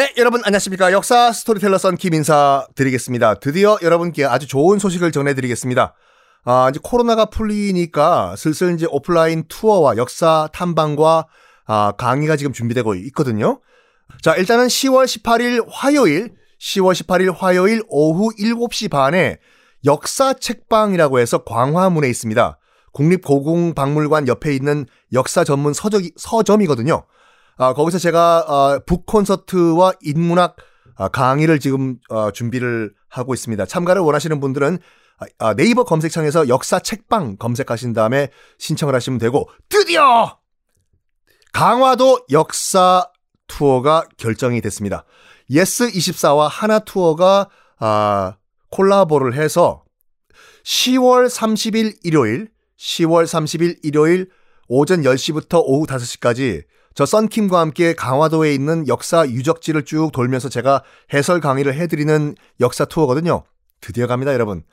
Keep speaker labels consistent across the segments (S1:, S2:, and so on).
S1: 네, 여러분 안녕하십니까. 역사 스토리텔러 썬킴 인사 드리겠습니다. 드디어 여러분께 아주 좋은 소식을 전해드리겠습니다. 아, 이제 코로나가 풀리니까 슬슬 이제 오프라인 투어와 역사 탐방과 아, 강의가 지금 준비되고 있거든요. 자, 일단은 10월 18일 화요일, 10월 18일 화요일 오후 7시 반에 역사 책방이라고 해서 광화문에 있습니다. 국립고궁박물관 옆에 있는 역사 전문 서적이, 서점이거든요. 아, 거기서 제가 어, 북 콘서트와 인문학 아, 강의를 지금 어, 준비를 하고 있습니다. 참가를 원하시는 분들은 아, 네이버 검색창에서 역사 책방 검색하신 다음에 신청을 하시면 되고 드디어 강화도 역사 투어가 결정이 됐습니다. 예스 24와 하나 투어가 아, 콜라보를 해서 10월 30일 일요일, 10월 30일 일요일 오전 10시부터 오후 5시까지 저 썬킴과 함께 강화도에 있는 역사 유적지를 쭉 돌면서 제가 해설 강의를 해드리는 역사 투어거든요. 드디어 갑니다, 여러분.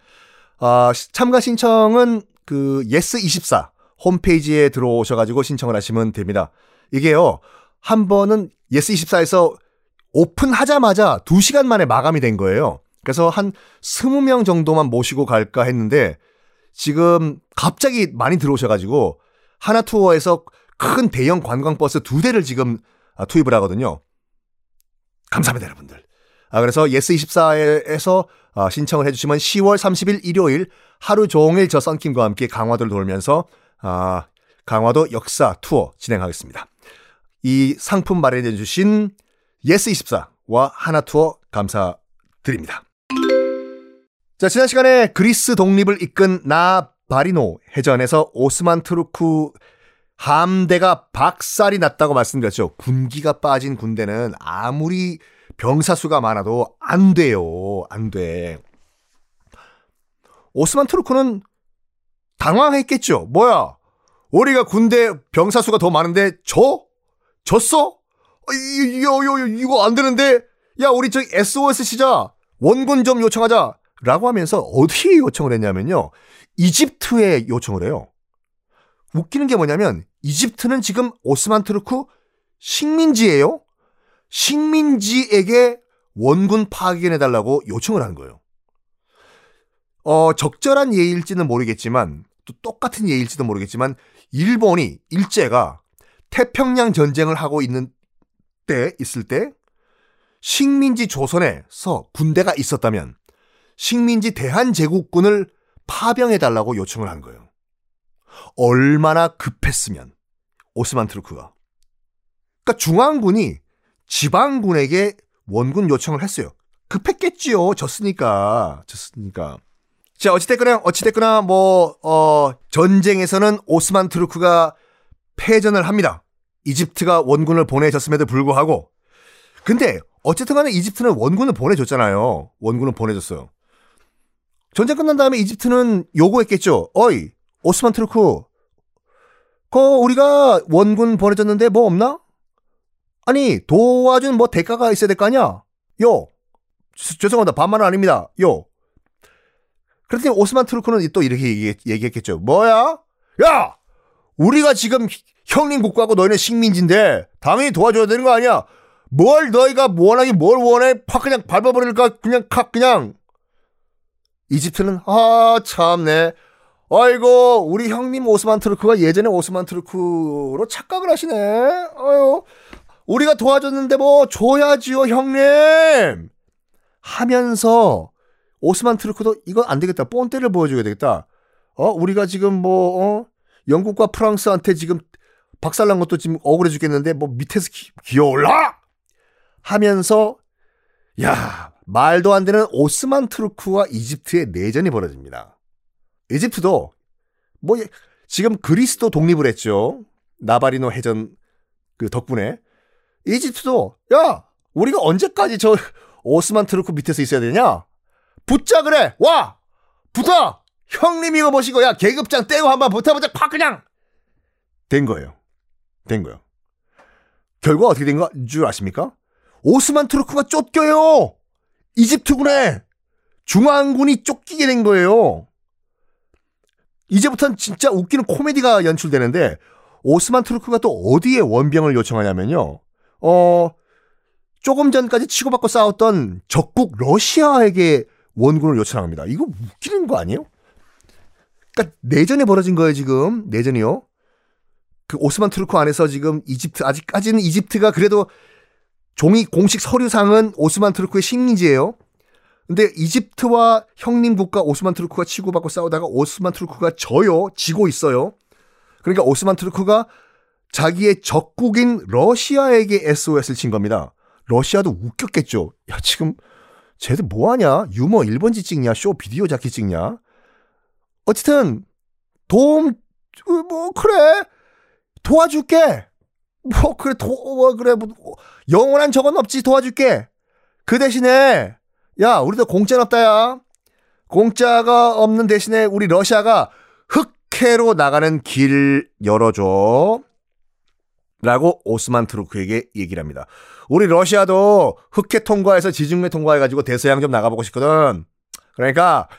S1: 아, 참가 신청은 그 예스24 홈페이지에 들어오셔가지고 신청을 하시면 됩니다. 이게요, 한 번은 예스24에서 오픈하자마자 2시간 만에 마감이 된 거예요. 그래서 한 20명 정도만 모시고 갈까 했는데 지금 갑자기 많이 들어오셔가지고 하나 투어에서 큰 대형 관광버스 두 대를 지금 아, 투입을 하거든요. 감사합니다, 여러분들. 아, 그래서 예스24에서 아, 신청을 해주시면 10월 30일 일요일 하루 종일 저 썬킴과 함께 강화도를 돌면서 아, 강화도 역사 투어 진행하겠습니다. 이 상품 마련해 주신 예스24와 하나 투어 감사드립니다. 자, 지난 시간에 그리스 독립을 이끈 나바리노 해전에서 오스만 투르크 함대가 박살이 났다고 말씀드렸죠. 군기가 빠진 군대는 아무리 병사수가 많아도 안 돼요. 안 돼. 오스만 투르크는 당황했겠죠. 뭐야? 우리가 군대 병사수가 더 많은데 저? 졌어? 어, 이거, 이거, 이거 안 되는데? 야, 우리 저기 SOS 시자 원군 좀 요청하자. 라고 하면서 어디에 요청을 했냐면요. 이집트에 요청을 해요. 웃기는 게 뭐냐면 이집트는 지금 오스만 트루크 식민지예요. 식민지에게 원군 파견해달라고 요청을 하는 거예요. 어, 적절한 예일지는 모르겠지만 또 똑같은 예일지도 모르겠지만 일본이 일제가 태평양 전쟁을 하고 있는 때 있을 때 식민지 조선에서 군대가 있었다면 식민지 대한제국군을 파병해달라고 요청을 한 거예요. 얼마나 급했으면 오스만 트루크가 그러니까 중앙군이 지방군에게 원군 요청을 했어요. 급했겠지요. 졌으니까. 졌으니까. 자, 어찌됐거나, 어찌됐거나, 뭐, 어, 전쟁에서는 오스만 트루크가 패전을 합니다. 이집트가 원군을 보내줬음에도 불구하고. 근데, 어쨌든 간에 이집트는 원군을 보내줬잖아요. 원군을 보내줬어요. 전쟁 끝난 다음에 이집트는 요구했겠죠. 어이, 오스만 트루크, 그 우리가 원군 보내줬는데 뭐 없나? 아니 도와준 뭐 대가가 있어야 될 거 아니야? 요 죄송합니다 반말은 아닙니다. 요 그랬더니 오스만 트루크는 또 이렇게 얘기, 얘기 했겠죠. 뭐야? 야 우리가 지금 형님 국가고 너희는 식민지인데 당연히 도와줘야 되는 거 아니야? 뭘 너희가 원하기 뭘 원해? 팍 그냥 밟아버릴까? 그냥 칵 그냥 이집트는 아 참네 아이고 우리 형님 오스만 트루크가 예전에 오스만 트루크로 착각을 하시네. 아유 우리가 도와줬는데 뭐 줘야지요 형님. 하면서 오스만 트루크도 이거 안 되겠다. 뽐때를 보여줘야 되겠다. 어 우리가 지금 뭐 어? 영국과 프랑스한테 지금 박살난 것도 지금 억울해 죽겠는데 뭐 밑에서 기, 기어올라 하면서 야 말도 안 되는 오스만 트루크와 이집트의 내전이 벌어집니다. 이집트도 뭐 지금 그리스도 독립을 했죠. 나바리노 해전 그 덕분에 이집트도 야 우리가 언제까지 저 오스만 트루크 밑에서 있어야 되냐? 붙자 그래 와 붙어 형님 이거 보시고 야 계급장 떼고 한번 붙어보자 팍 그냥 된 거예요. 된 거예요. 결과 어떻게 된 줄 아십니까? 오스만 트루크가 쫓겨요. 이집트군에 중앙군이 쫓기게 된 거예요. 이제부터는 진짜 웃기는 코미디가 연출되는데 오스만 투르크가 또 어디에 원병을 요청하냐면요. 어 조금 전까지 치고받고 싸웠던 적국 러시아에게 원군을 요청합니다. 이거 웃기는 거 아니에요? 그러니까 내전이 벌어진 거예요, 지금. 내전이요. 그 오스만 투르크 안에서 지금 이집트 아직까지는 이집트가 그래도 종이 공식 서류상은 오스만 투르크의 식민지예요. 근데 이집트와 형님 국가 오스만 투르크가 치고받고 싸우다가 오스만 투르크가 져요. 지고 있어요. 그러니까 오스만 투르크가 자기의 적국인 러시아에게 SOS를 친 겁니다. 러시아도 웃겼겠죠. 야, 지금 쟤들 뭐 하냐? 유머 1번지 찍냐? 쇼 비디오 자키 찍냐? 어쨌든 도움 뭐 그래. 도와줄게. 뭐 그래 도 뭐, 그래 뭐, 영원한 적은 없지 도와줄게. 그 대신에 야 우리도 공짜 없다야. 공짜가 없는 대신에 우리 러시아가 흑해로 나가는 길 열어줘. 라고 오스만 트루크에게 얘기를 합니다. 우리 러시아도 흑해 통과해서 지중해 통과해가지고 대서양 좀 나가보고 싶거든. 그러니까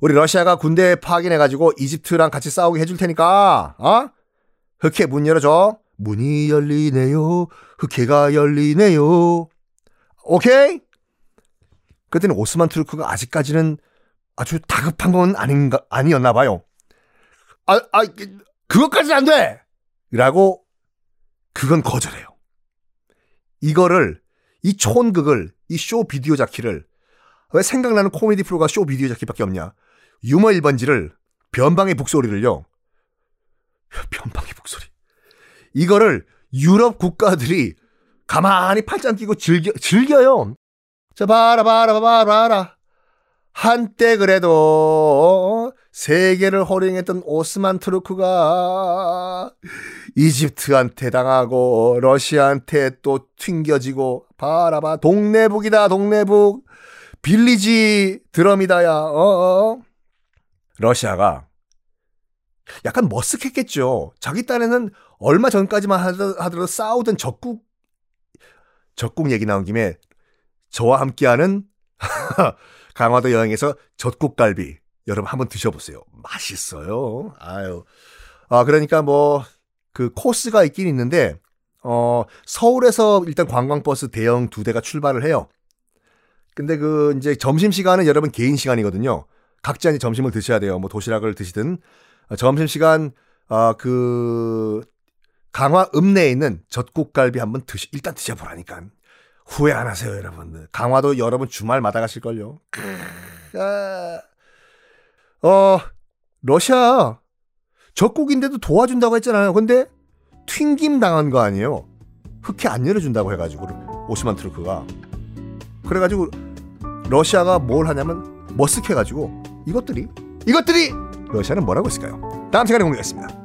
S1: 우리 러시아가 군대 파견해가지고 이집트랑 같이 싸우게 해줄 테니까, 어? 흑해 문 열어줘. 문이 열리네요. 흑해가 열리네요. 오케이? 그때는 오스만 투르크가 아직까지는 아주 다급한 건 아닌가, 아니었나 봐요. 아, 아, 그것까지는 안 돼! 라고, 그건 거절해요. 이거를, 이 촌극을, 이 쇼 비디오 자키를, 왜 생각나는 코미디 프로가 쇼 비디오 자키밖에 없냐? 유머 1번지를, 변방의 북소리를요. 변방의 북소리. 이거를 유럽 국가들이 가만히 팔짱 끼고 즐겨, 즐겨요. 자, 봐라, 봐라, 봐라, 봐라. 한때 그래도 세계를 호령했던 오스만 트루크가 이집트한테 당하고 러시아한테 또 튕겨지고 바라봐 동네북이다 동네북 빌리지 드럼이다야 어, 어. 러시아가 약간 머쓱했겠죠. 자기 딴에는 얼마 전까지만 하더라도 싸우던 적국 적국 얘기 나온 김에 저와 함께하는 강화도 여행에서 젖국갈비 여러분 한번 드셔보세요. 맛있어요. 아유. 아 그러니까 뭐 그 코스가 있긴 있는데 어 서울에서 일단 관광버스 대형 두 대가 출발을 해요. 근데 그 이제 점심 시간은 여러분 개인 시간이거든요. 각자 이제 점심을 드셔야 돼요. 뭐 도시락을 드시든 어, 점심 시간 아그 강화 읍내에 있는 젖국갈비 한번 드시 일단 드셔보라니까 후회 안 하세요, 여러분. 강화도 여러분 주말마다 가실걸요. 아. 어, 러시아 적국인데도 도와준다고 했잖아요. 근데 튕김 당한 거 아니에요. 흑해 안 열어준다고 해가지고 오스만 트루크가 그래가지고 러시아가 뭘 하냐면 머쓱해가지고 이것들이 이것들이 러시아는 뭐라고 했을까요? 다음 시간에 공개하겠습니다.